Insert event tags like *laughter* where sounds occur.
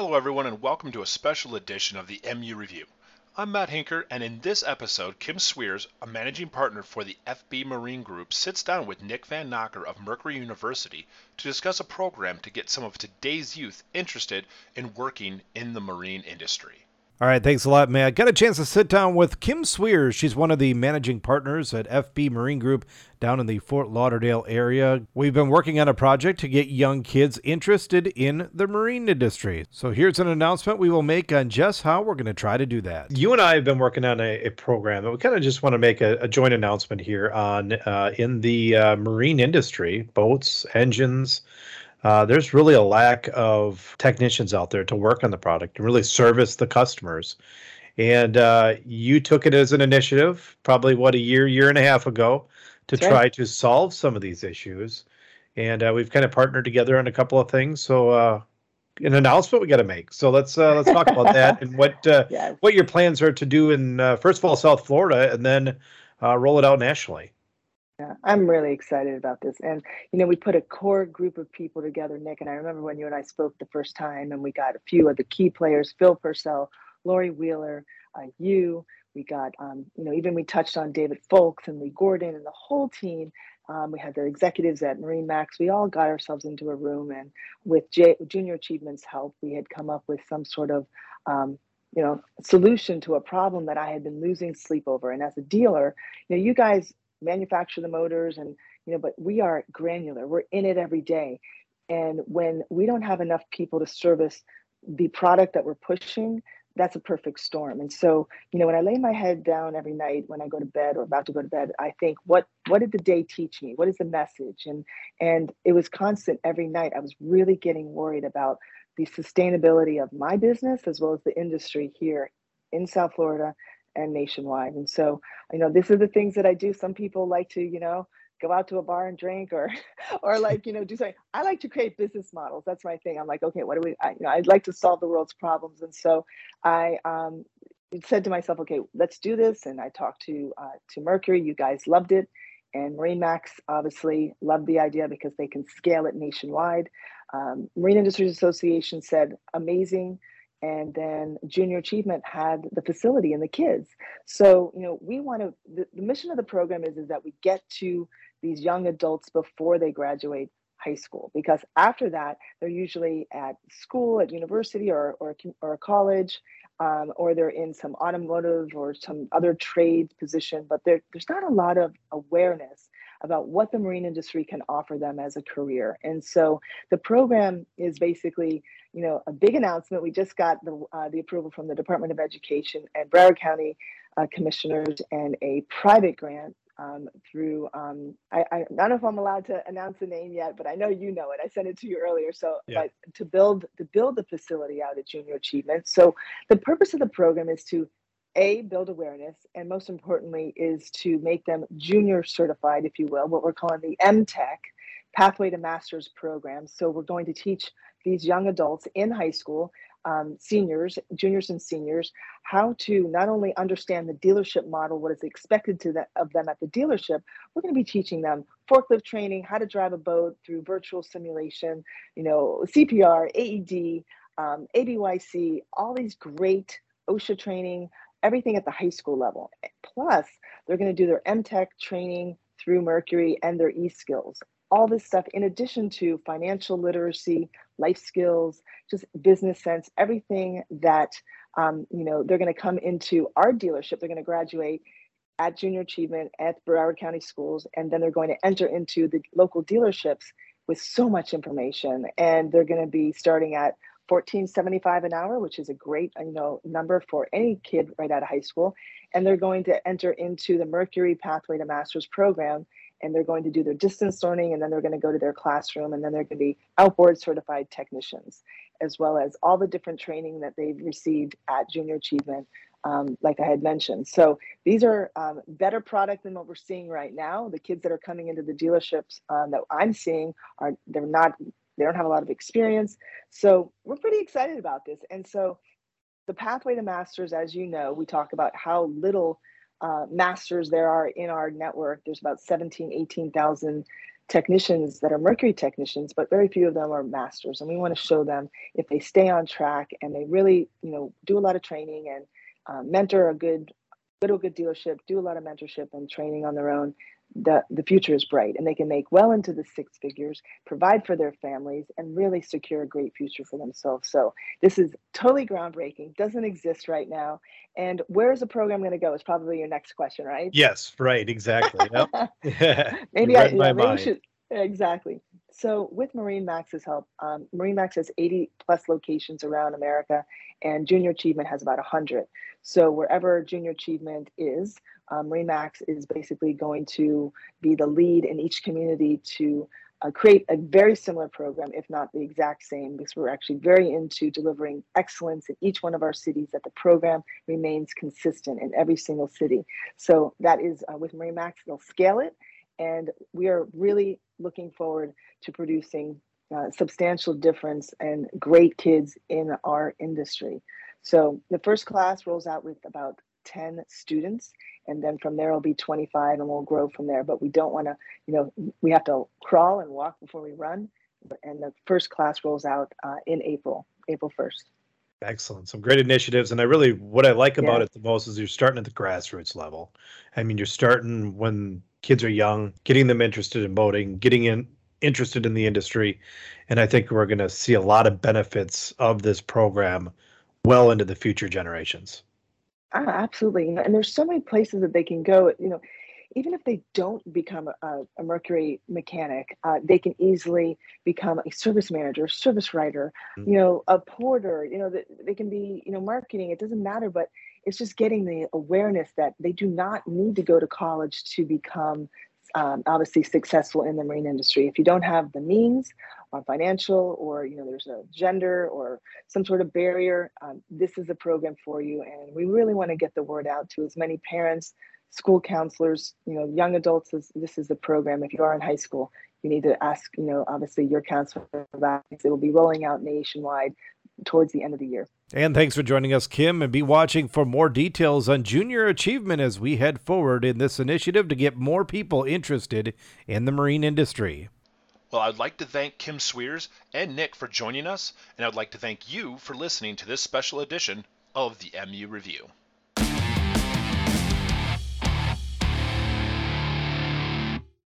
Hello, everyone, and welcome to a special edition of the MU Review. I'm Matt Hinker, and in this episode, Kim Sweers, a managing partner for the FB Marine Group, sits down with Nick Van Knocker of Mercury University to discuss a program to get some of today's youth interested in working in the marine industry. All right, thanks a lot, Matt. Got a chance to sit down with Kim Sweers. She's one of the managing partners at FB Marine Group down in the Fort Lauderdale area. We've been working on a project to get young kids interested in the marine industry. So here's an announcement we will make on just how we're going to try to do that. You and I have been working on a, a program, and we kind of just want to make a, a joint announcement here on uh, in the uh, marine industry, boats, engines uh, there's really a lack of technicians out there to work on the product and really service the customers. And uh, you took it as an initiative, probably what a year, year and a half ago, to That's try right. to solve some of these issues. And uh, we've kind of partnered together on a couple of things. So uh, an announcement we got to make. So let's uh, let's talk about that and what uh, *laughs* what your plans are to do in uh, first of all South Florida and then uh, roll it out nationally. Yeah, I'm really excited about this. And, you know, we put a core group of people together, Nick. And I remember when you and I spoke the first time, and we got a few of the key players Phil Purcell, Lori Wheeler, uh, you. We got, um, you know, even we touched on David Foulkes and Lee Gordon and the whole team. Um, we had the executives at MarineMax. We all got ourselves into a room, and with J- Junior Achievement's help, we had come up with some sort of um, you know solution to a problem that i had been losing sleep over and as a dealer you know you guys manufacture the motors and you know but we are granular. We're in it every day. And when we don't have enough people to service the product that we're pushing that's a perfect storm. And so you know when i lay my head down every night when i go to bed or about to go to bed i think what what did the day teach me? What is the message? And and it was constant every night. I was really getting worried about the sustainability of my business as well as the industry here in south florida and nationwide. And so, you know, this is the things that I do. Some people like to, you know, go out to a bar and drink or *laughs* or like you know do something. I like to create business models. That's my thing. I'm like okay what do we I, you know i'd like to solve the world's problems. And so i um said to myself okay let's do this. And i talked to uh, to mercury. You guys loved it. And marine max obviously loved the idea because they can scale it nationwide. Um, marine industries association said amazing and then junior achievement had the facility and the kids. So you know we want to the, the, mission of the program is is that we get to these young adults before they graduate high school because after that they're usually at school at university or or, or college um, or they're in some automotive or some other trade position but there, there's not a lot of awareness about what the marine industry can offer them as a career and so the program is basically you know, a big announcement. We just got the, uh, the approval from the Department of Education and Broward County uh, commissioners and a private grant um, through, um, I, I, don't know if I'm allowed to announce the name yet, but I know you know it. I sent it to you earlier. So yeah. to build, to build the facility out at Junior Achievement. So the purpose of the program is to a build awareness and most importantly is to make them junior certified if you will what we're calling the mtech pathway to masters program. So we're going to teach these young adults in high school, um, seniors, juniors, and seniors, how to not only understand the dealership model, what is expected to the, of them at the dealership, we're going to be teaching them forklift training, how to drive a boat through virtual simulation, you know, CPR, AED, um, ABYC, all these great OSHA training, everything at the high school level. Plus, they're going to do their MTech training through Mercury and their e-skills. All this stuff in addition to financial literacy life skills just business sense everything that um, you know they're going to come into our dealership. They're going to graduate at junior achievement at broward county schools and then they're going to enter into the local dealerships with so much information. And they're going to be starting at 1475 an hour which is a great you know number for any kid right out of high school. And they're going to enter into the mercury pathway to masters program and they're going to do their distance learning and then they're going to go to their classroom and then they're going to be outboard certified technicians as well as all the different training that they've received at junior achievement um, like i had mentioned. So these are um, better product than what we're seeing right now. The kids that are coming into the dealerships um, that i'm seeing are they're not they don't have a lot of experience so we're pretty excited about this and so the pathway to masters as you know we talk about how little uh, masters there are in our network. There's about 17, 18,000 technicians that are Mercury technicians, but very few of them are masters. And we want to show them if they stay on track and they really, you know, do a lot of training and uh, mentor a good, good, good dealership, do a lot of mentorship and training on their own, the, the future is bright and they can make well into the six figures, provide for their families, and really secure a great future for themselves. So this is totally groundbreaking, doesn't exist right now. And where is the program going to go is probably your next question, right? Yes, right, exactly. Yep. *laughs* maybe *laughs* I yeah, maybe should exactly. So with MarineMax's help, um, MarineMax has 80 plus locations around America, and Junior Achievement has about 100. So wherever Junior Achievement is, um, MarineMax is basically going to be the lead in each community to uh, create a very similar program, if not the exact same, because we're actually very into delivering excellence in each one of our cities, that the program remains consistent in every single city. So that is uh, with MarineMax, they'll scale it. And we are really looking forward to producing uh, substantial difference and great kids in our industry. So the first class rolls out with about 10 students and then from there it'll be 25 and we'll grow from there but we don't want to you know we have to crawl and walk before we run and the first class rolls out uh, in april april 1st excellent some great initiatives and i really what i like about yeah. it the most is you're starting at the grassroots level i mean you're starting when kids are young getting them interested in boating getting in interested in the industry and i think we're going to see a lot of benefits of this program well into the future generations Ah, absolutely. And there's so many places that they can go. You know, even if they don't become a, a Mercury mechanic, uh, they can easily become a service manager, service writer, mm-hmm. you know, a porter. You know, they can be, you know, marketing. It doesn't matter, but it's just getting the awareness that they do not need to go to college to become um, obviously successful in the marine industry. If you don't have the means or financial or you know there's a gender or some sort of barrier, um, this is a program for you. And we really want to get the word out to as many parents, school counselors, you know, young adults this is the program. If you are in high school, you need to ask, you know, obviously your counselor about it. It will be rolling out nationwide towards the end of the year. And thanks for joining us, Kim, and be watching for more details on junior achievement as we head forward in this initiative to get more people interested in the marine industry. Well, I'd like to thank Kim Sweers and Nick for joining us, and I'd like to thank you for listening to this special edition of the MU Review.